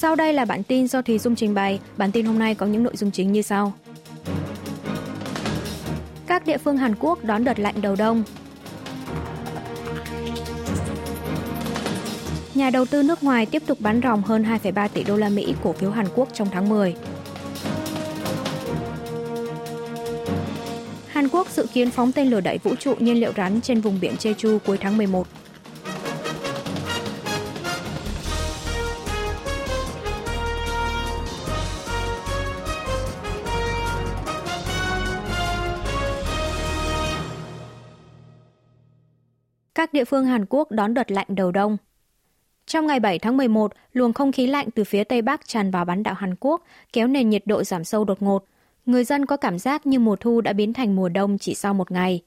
Sau đây là bản tin do Thùy Dung trình bày. Bản tin hôm nay có những nội dung chính như sau. Các địa phương Hàn Quốc đón đợt lạnh đầu đông. Nhà đầu tư nước ngoài tiếp tục bán ròng hơn 2,3 tỷ đô la Mỹ cổ phiếu Hàn Quốc trong tháng 10. Hàn Quốc dự kiến phóng tên lửa đẩy vũ trụ nhiên liệu rắn trên vùng biển Jeju cuối tháng 11. Các địa phương Hàn Quốc đón đợt lạnh đầu đông. Trong ngày 7 tháng 11, luồng không khí lạnh từ phía Tây Bắc tràn vào bán đảo Hàn Quốc, kéo nền nhiệt độ giảm sâu đột ngột. Người dân có cảm giác như mùa thu đã biến thành mùa đông chỉ sau một ngày.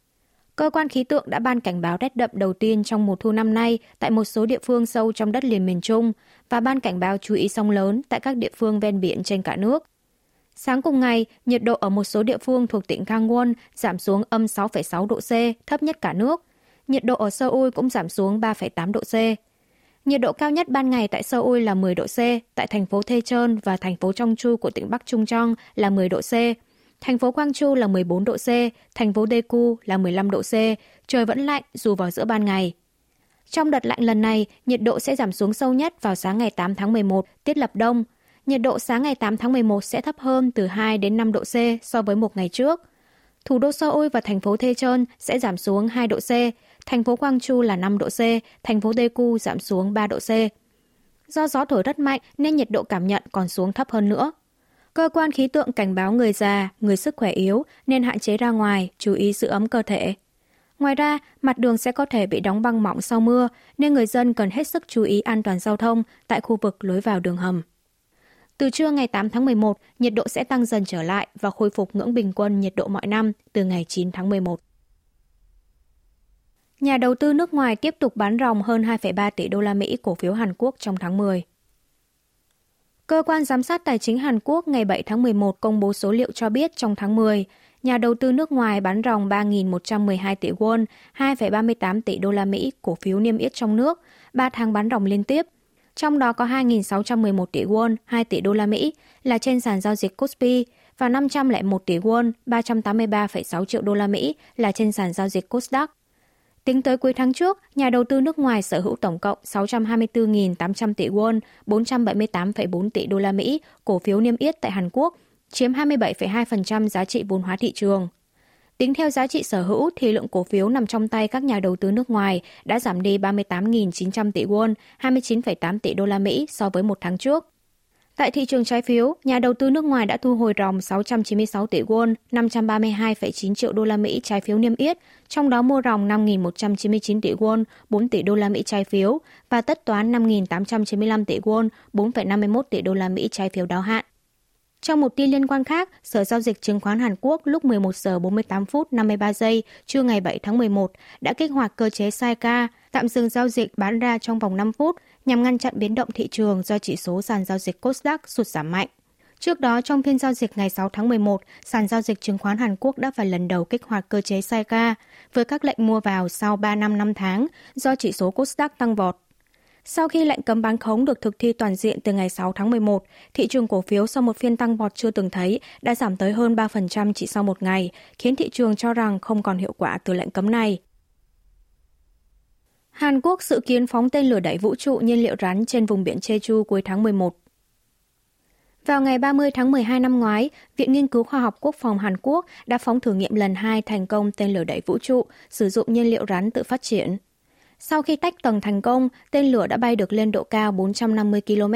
Cơ quan khí tượng đã ban cảnh báo rét đậm đầu tiên trong mùa thu năm nay tại một số địa phương sâu trong đất liền miền Trung và ban cảnh báo chú ý sông lớn tại các địa phương ven biển trên cả nước. Sáng cùng ngày, nhiệt độ ở một số địa phương thuộc tỉnh Gangwon giảm xuống âm 6,6 độ C, thấp nhất cả nước. Nhiệt độ ở Seoul cũng giảm xuống 3,8 độ C. Nhiệt độ cao nhất ban ngày tại Seoul là 10 độ C, tại thành phố Daejeon và thành phố Cheongju của tỉnh Bắc Trung Cheong là 10 độ C. Thành phố Gwangju là 14 độ C, thành phố Daegu là 15 độ C, trời vẫn lạnh dù vào giữa ban ngày. Trong đợt lạnh lần này, nhiệt độ sẽ giảm xuống sâu nhất vào sáng ngày 8 tháng 11, tiết lập đông. Nhiệt độ sáng ngày 8 tháng 11 sẽ thấp hơn từ 2 đến 5 độ C so với một ngày trước. Thủ đô Seoul và thành phố Daejeon sẽ giảm xuống 2 độ C, thành phố Gwangju là 5 độ C, thành phố Daegu giảm xuống 3 độ C. Do gió thổi rất mạnh nên nhiệt độ cảm nhận còn xuống thấp hơn nữa. Cơ quan khí tượng cảnh báo người già, người sức khỏe yếu nên hạn chế ra ngoài, chú ý giữ ấm cơ thể. Ngoài ra, mặt đường sẽ có thể bị đóng băng mỏng sau mưa, nên người dân cần hết sức chú ý an toàn giao thông tại khu vực lối vào đường hầm. Từ trưa ngày 8 tháng 11, nhiệt độ sẽ tăng dần trở lại và khôi phục ngưỡng bình quân nhiệt độ mọi năm từ ngày 9 tháng 11. Nhà đầu tư nước ngoài tiếp tục bán ròng hơn 2,3 tỷ đô la Mỹ cổ phiếu Hàn Quốc trong tháng 10. Cơ quan giám sát tài chính Hàn Quốc ngày 7 tháng 11 công bố số liệu cho biết trong tháng 10, nhà đầu tư nước ngoài bán ròng 3.112 tỷ won, 2,38 tỷ đô la Mỹ cổ phiếu niêm yết trong nước, 3 tháng bán ròng liên tiếp. Trong đó có 2.611 tỷ won, 2 tỷ đô la Mỹ là trên sàn giao dịch Kospi và 501 tỷ won, 383,6 triệu đô la Mỹ là trên sàn giao dịch Kosdaq. Tính tới cuối tháng trước, nhà đầu tư nước ngoài sở hữu tổng cộng 624.800 tỷ won, 478,4 tỷ đô la Mỹ cổ phiếu niêm yết tại Hàn Quốc, chiếm 27,2% giá trị vốn hóa thị trường. Tính theo giá trị sở hữu thì lượng cổ phiếu nằm trong tay các nhà đầu tư nước ngoài đã giảm đi 38.900 tỷ won, 29,8 tỷ đô la Mỹ so với một tháng trước. Tại thị trường trái phiếu, nhà đầu tư nước ngoài đã thu hồi ròng 696 tỷ won, 532,9 triệu đô la Mỹ trái phiếu niêm yết, trong đó mua ròng 5.199 tỷ won, 4 tỷ đô la Mỹ trái phiếu và tất toán 5.895 tỷ won, 4,51 tỷ đô la Mỹ trái phiếu đáo hạn. Trong một tin liên quan khác, Sở Giao dịch Chứng khoán Hàn Quốc lúc 11 giờ 48 phút 53 giây trưa ngày 7 tháng 11 đã kích hoạt cơ chế sai ca, tạm dừng giao dịch bán ra trong vòng 5 phút nhằm ngăn chặn biến động thị trường do chỉ số sàn giao dịch Kosdaq sụt giảm mạnh. Trước đó, trong phiên giao dịch ngày 6 tháng 11, sàn giao dịch chứng khoán Hàn Quốc đã phải lần đầu kích hoạt cơ chế sai ca với các lệnh mua vào sau 3 năm 5 tháng do chỉ số Kosdaq tăng vọt. Sau khi lệnh cấm bán khống được thực thi toàn diện từ ngày 6 tháng 11, thị trường cổ phiếu sau một phiên tăng vọt chưa từng thấy đã giảm tới hơn 3% chỉ sau một ngày, khiến thị trường cho rằng không còn hiệu quả từ lệnh cấm này. Hàn Quốc dự kiến phóng tên lửa đẩy vũ trụ nhiên liệu rắn trên vùng biển Jeju cuối tháng 11. Vào ngày 30 tháng 12 năm ngoái, Viện Nghiên cứu Khoa học Quốc phòng Hàn Quốc đã phóng thử nghiệm lần 2 thành công tên lửa đẩy vũ trụ sử dụng nhiên liệu rắn tự phát triển. Sau khi tách tầng thành công, tên lửa đã bay được lên độ cao 450 km.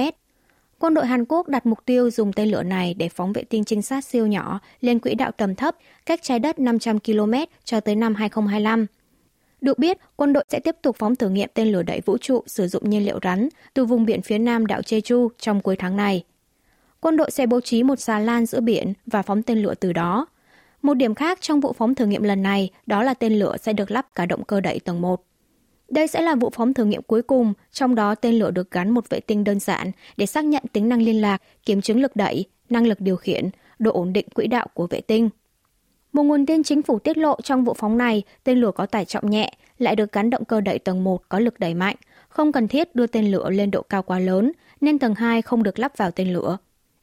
Quân đội Hàn Quốc đặt mục tiêu dùng tên lửa này để phóng vệ tinh trinh sát siêu nhỏ lên quỹ đạo tầm thấp cách trái đất 500 km cho tới năm 2025. Được biết, quân đội sẽ tiếp tục phóng thử nghiệm tên lửa đẩy vũ trụ sử dụng nhiên liệu rắn từ vùng biển phía nam đảo Jeju trong cuối tháng này. Quân đội sẽ bố trí một xà lan giữa biển và phóng tên lửa từ đó. Một điểm khác trong vụ phóng thử nghiệm lần này đó là tên lửa sẽ được lắp cả động cơ đẩy tầng 1. Đây sẽ là vụ phóng thử nghiệm cuối cùng, trong đó tên lửa được gắn một vệ tinh đơn giản để xác nhận tính năng liên lạc, kiểm chứng lực đẩy, năng lực điều khiển, độ ổn định quỹ đạo của vệ tinh. Một nguồn tin chính phủ tiết lộ trong vụ phóng này, tên lửa có tải trọng nhẹ, lại được gắn động cơ đẩy tầng 1 có lực đẩy mạnh, không cần thiết đưa tên lửa lên độ cao quá lớn, nên tầng 2 không được lắp vào tên lửa.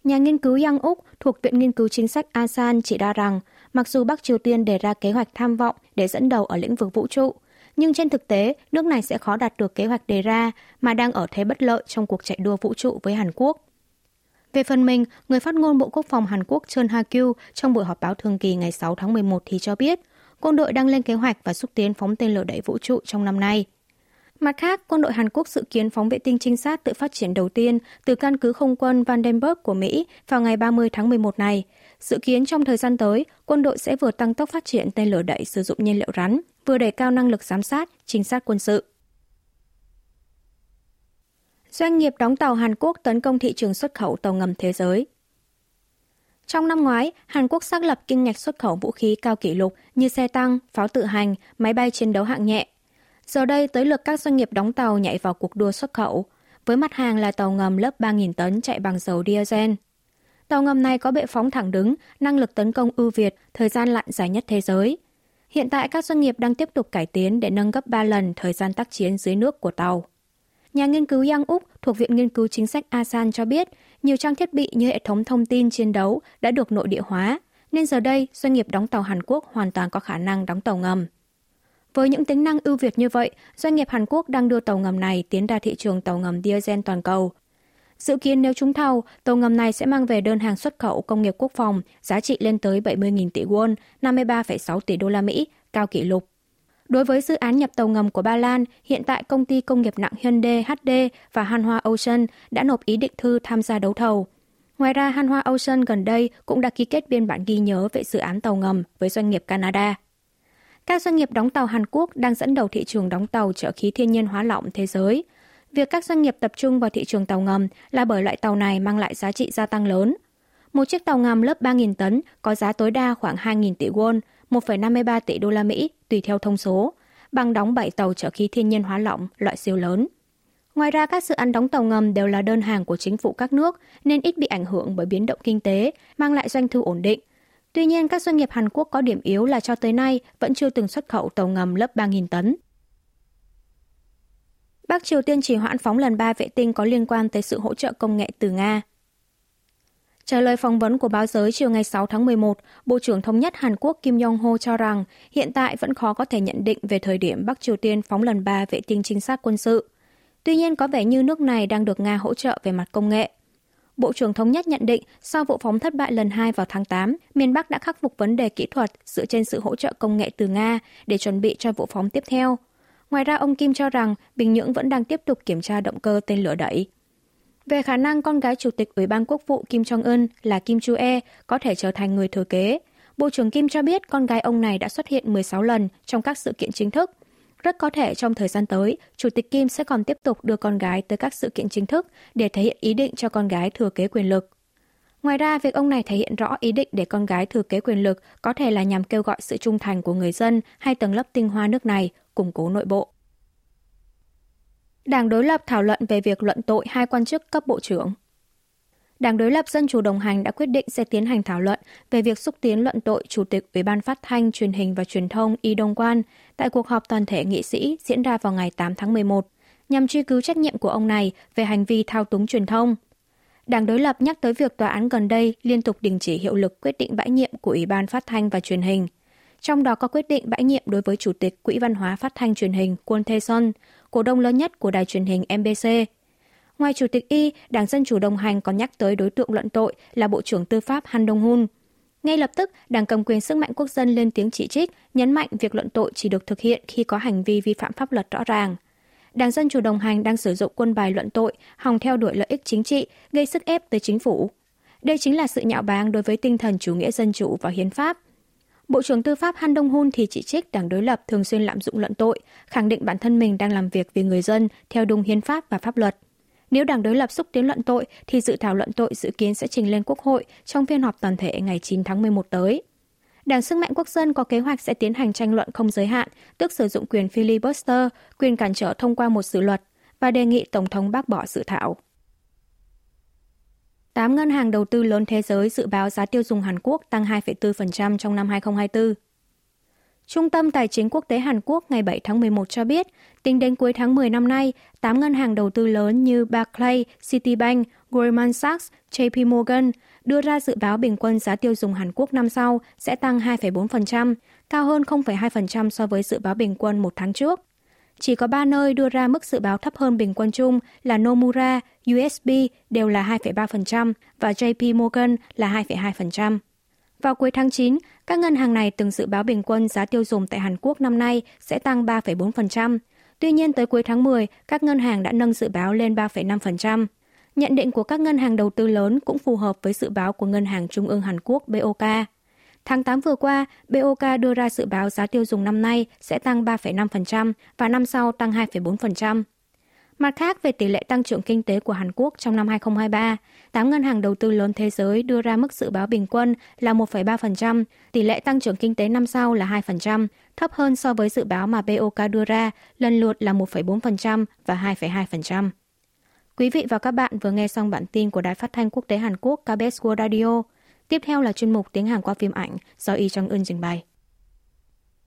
Nhà nghiên cứu Yang Úc thuộc Viện Nghiên cứu Chính sách ASEAN chỉ ra rằng, mặc dù Bắc Triều Tiên đề ra kế hoạch tham vọng để dẫn đầu ở lĩnh vực vũ trụ, nhưng trên thực tế, nước này sẽ khó đạt được kế hoạch đề ra mà đang ở thế bất lợi trong cuộc chạy đua vũ trụ với Hàn Quốc. Về phần mình, người phát ngôn Bộ Quốc phòng Hàn Quốc Chun Ha-kyu trong buổi họp báo thường kỳ ngày 6 tháng 11 thì cho biết, quân đội đang lên kế hoạch và xúc tiến phóng tên lửa đẩy vũ trụ trong năm nay. Mặt khác, quân đội Hàn Quốc dự kiến phóng vệ tinh trinh sát tự phát triển đầu tiên từ căn cứ không quân Vandenberg của Mỹ vào ngày 30 tháng 11 này. Dự kiến trong thời gian tới, quân đội sẽ vừa tăng tốc phát triển tên lửa đẩy sử dụng nhiên liệu rắn, vừa đẩy cao năng lực giám sát, trinh sát quân sự. Doanh nghiệp đóng tàu Hàn Quốc tấn công thị trường xuất khẩu tàu ngầm thế giới. Trong năm ngoái, Hàn Quốc xác lập kinh ngạch xuất khẩu vũ khí cao kỷ lục như xe tăng, pháo tự hành, máy bay chiến đấu hạng nhẹ. Giờ đây tới lượt các doanh nghiệp đóng tàu nhảy vào cuộc đua xuất khẩu, với mặt hàng là tàu ngầm lớp 3.000 tấn chạy bằng dầu diesel. Tàu ngầm này có bệ phóng thẳng đứng, năng lực tấn công ưu việt, thời gian lặn dài nhất thế giới. Hiện tại các doanh nghiệp đang tiếp tục cải tiến để nâng gấp 3 lần thời gian tác chiến dưới nước của tàu. Nhà nghiên cứu Yang Úc thuộc Viện Nghiên cứu Chính sách ASEAN cho biết, nhiều trang thiết bị như hệ thống thông tin chiến đấu đã được nội địa hóa, nên giờ đây doanh nghiệp đóng tàu Hàn Quốc hoàn toàn có khả năng đóng tàu ngầm. Với những tính năng ưu việt như vậy, doanh nghiệp Hàn Quốc đang đưa tàu ngầm này tiến ra thị trường tàu ngầm diesel toàn cầu. Dự kiến nếu trúng thầu, tàu ngầm này sẽ mang về đơn hàng xuất khẩu công nghiệp quốc phòng giá trị lên tới 70.000 tỷ won, 53,6 tỷ đô la Mỹ, cao kỷ lục. Đối với dự án nhập tàu ngầm của Ba Lan, hiện tại công ty công nghiệp nặng Hyundai HD và Hanwha Ocean đã nộp ý định thư tham gia đấu thầu. Ngoài ra, Hanwha Ocean gần đây cũng đã ký kết biên bản ghi nhớ về dự án tàu ngầm với doanh nghiệp Canada. Các doanh nghiệp đóng tàu Hàn Quốc đang dẫn đầu thị trường đóng tàu trợ khí thiên nhiên hóa lỏng thế giới. Việc các doanh nghiệp tập trung vào thị trường tàu ngầm là bởi loại tàu này mang lại giá trị gia tăng lớn. Một chiếc tàu ngầm lớp 3.000 tấn có giá tối đa khoảng 2.000 tỷ won, 1,53 tỷ đô la Mỹ tùy theo thông số, bằng đóng 7 tàu chở khí thiên nhiên hóa lỏng loại siêu lớn. Ngoài ra, các dự án đóng tàu ngầm đều là đơn hàng của chính phủ các nước nên ít bị ảnh hưởng bởi biến động kinh tế, mang lại doanh thu ổn định. Tuy nhiên, các doanh nghiệp Hàn Quốc có điểm yếu là cho tới nay vẫn chưa từng xuất khẩu tàu ngầm lớp 3.000 tấn. Bắc Triều Tiên chỉ hoãn phóng lần 3 vệ tinh có liên quan tới sự hỗ trợ công nghệ từ Nga. Trả lời phỏng vấn của báo giới chiều ngày 6 tháng 11, Bộ trưởng Thống nhất Hàn Quốc Kim Yong-ho cho rằng hiện tại vẫn khó có thể nhận định về thời điểm Bắc Triều Tiên phóng lần 3 vệ tinh trinh sát quân sự. Tuy nhiên có vẻ như nước này đang được Nga hỗ trợ về mặt công nghệ. Bộ trưởng Thống nhất nhận định sau vụ phóng thất bại lần 2 vào tháng 8, miền Bắc đã khắc phục vấn đề kỹ thuật dựa trên sự hỗ trợ công nghệ từ Nga để chuẩn bị cho vụ phóng tiếp theo. Ngoài ra, ông Kim cho rằng Bình Nhưỡng vẫn đang tiếp tục kiểm tra động cơ tên lửa đẩy. Về khả năng con gái Chủ tịch Ủy ban Quốc vụ Kim Jong-un là Kim Chu-e có thể trở thành người thừa kế, Bộ trưởng Kim cho biết con gái ông này đã xuất hiện 16 lần trong các sự kiện chính thức. Rất có thể trong thời gian tới, Chủ tịch Kim sẽ còn tiếp tục đưa con gái tới các sự kiện chính thức để thể hiện ý định cho con gái thừa kế quyền lực. Ngoài ra, việc ông này thể hiện rõ ý định để con gái thừa kế quyền lực có thể là nhằm kêu gọi sự trung thành của người dân hay tầng lớp tinh hoa nước này, củng cố nội bộ. Đảng đối lập thảo luận về việc luận tội hai quan chức cấp bộ trưởng. Đảng đối lập Dân chủ đồng hành đã quyết định sẽ tiến hành thảo luận về việc xúc tiến luận tội Chủ tịch Ủy ban Phát thanh, Truyền hình và Truyền thông Y Đông Quan tại cuộc họp toàn thể nghị sĩ diễn ra vào ngày 8 tháng 11, nhằm truy cứu trách nhiệm của ông này về hành vi thao túng truyền thông. Đảng đối lập nhắc tới việc tòa án gần đây liên tục đình chỉ hiệu lực quyết định bãi nhiệm của Ủy ban Phát thanh và Truyền hình. Trong đó có quyết định bãi nhiệm đối với Chủ tịch Quỹ Văn hóa Phát thanh Truyền hình Kwon Tae-son, cổ đông lớn nhất của đài truyền hình MBC. Ngoài Chủ tịch Y, Đảng Dân Chủ đồng hành còn nhắc tới đối tượng luận tội là Bộ trưởng Tư pháp Han Dong-hun. Ngay lập tức, Đảng cầm quyền sức mạnh quốc dân lên tiếng chỉ trích, nhấn mạnh việc luận tội chỉ được thực hiện khi có hành vi vi phạm pháp luật rõ ràng. Đảng Dân Chủ đồng hành đang sử dụng quân bài luận tội, hòng theo đuổi lợi ích chính trị, gây sức ép tới chính phủ. Đây chính là sự nhạo báng đối với tinh thần chủ nghĩa dân chủ và hiến pháp – Bộ trưởng Tư pháp Han Dong-hun thì chỉ trích đảng đối lập thường xuyên lạm dụng luận tội, khẳng định bản thân mình đang làm việc vì người dân theo đúng hiến pháp và pháp luật. Nếu đảng đối lập xúc tiến luận tội, thì dự thảo luận tội dự kiến sẽ trình lên Quốc hội trong phiên họp toàn thể ngày 9 tháng 11 tới. Đảng Sức mạnh Quốc dân có kế hoạch sẽ tiến hành tranh luận không giới hạn, tức sử dụng quyền filibuster, quyền cản trở thông qua một dự luật, và đề nghị Tổng thống bác bỏ dự thảo. 8 ngân hàng đầu tư lớn thế giới dự báo giá tiêu dùng Hàn Quốc tăng 2,4% trong năm 2024. Trung tâm Tài chính Quốc tế Hàn Quốc ngày 7 tháng 11 cho biết, tính đến cuối tháng 10 năm nay, 8 ngân hàng đầu tư lớn như Barclays, Citibank, Goldman Sachs, JP Morgan đưa ra dự báo bình quân giá tiêu dùng Hàn Quốc năm sau sẽ tăng 2,4%, cao hơn 0,2% so với dự báo bình quân một tháng trước. Chỉ có 3 nơi đưa ra mức dự báo thấp hơn bình quân chung là Nomura, USB đều là 2,3% và JP Morgan là 2,2%. Vào cuối tháng 9, các ngân hàng này từng dự báo bình quân giá tiêu dùng tại Hàn Quốc năm nay sẽ tăng 3,4%. Tuy nhiên tới cuối tháng 10, các ngân hàng đã nâng dự báo lên 3,5%. Nhận định của các ngân hàng đầu tư lớn cũng phù hợp với dự báo của Ngân hàng Trung ương Hàn Quốc BOK. Tháng 8 vừa qua, BOK đưa ra dự báo giá tiêu dùng năm nay sẽ tăng 3,5% và năm sau tăng 2,4%. Mặt khác, về tỷ lệ tăng trưởng kinh tế của Hàn Quốc trong năm 2023, 8 ngân hàng đầu tư lớn thế giới đưa ra mức dự báo bình quân là 1,3%, tỷ lệ tăng trưởng kinh tế năm sau là 2%, thấp hơn so với dự báo mà BOK đưa ra, lần lượt là 1,4% và 2,2%. Quý vị và các bạn vừa nghe xong bản tin của Đài Phát thanh Quốc tế Hàn Quốc KBS World Radio. Tiếp theo là chuyên mục tiếng Hàn qua phim ảnh do Y Trong Eun trình bày.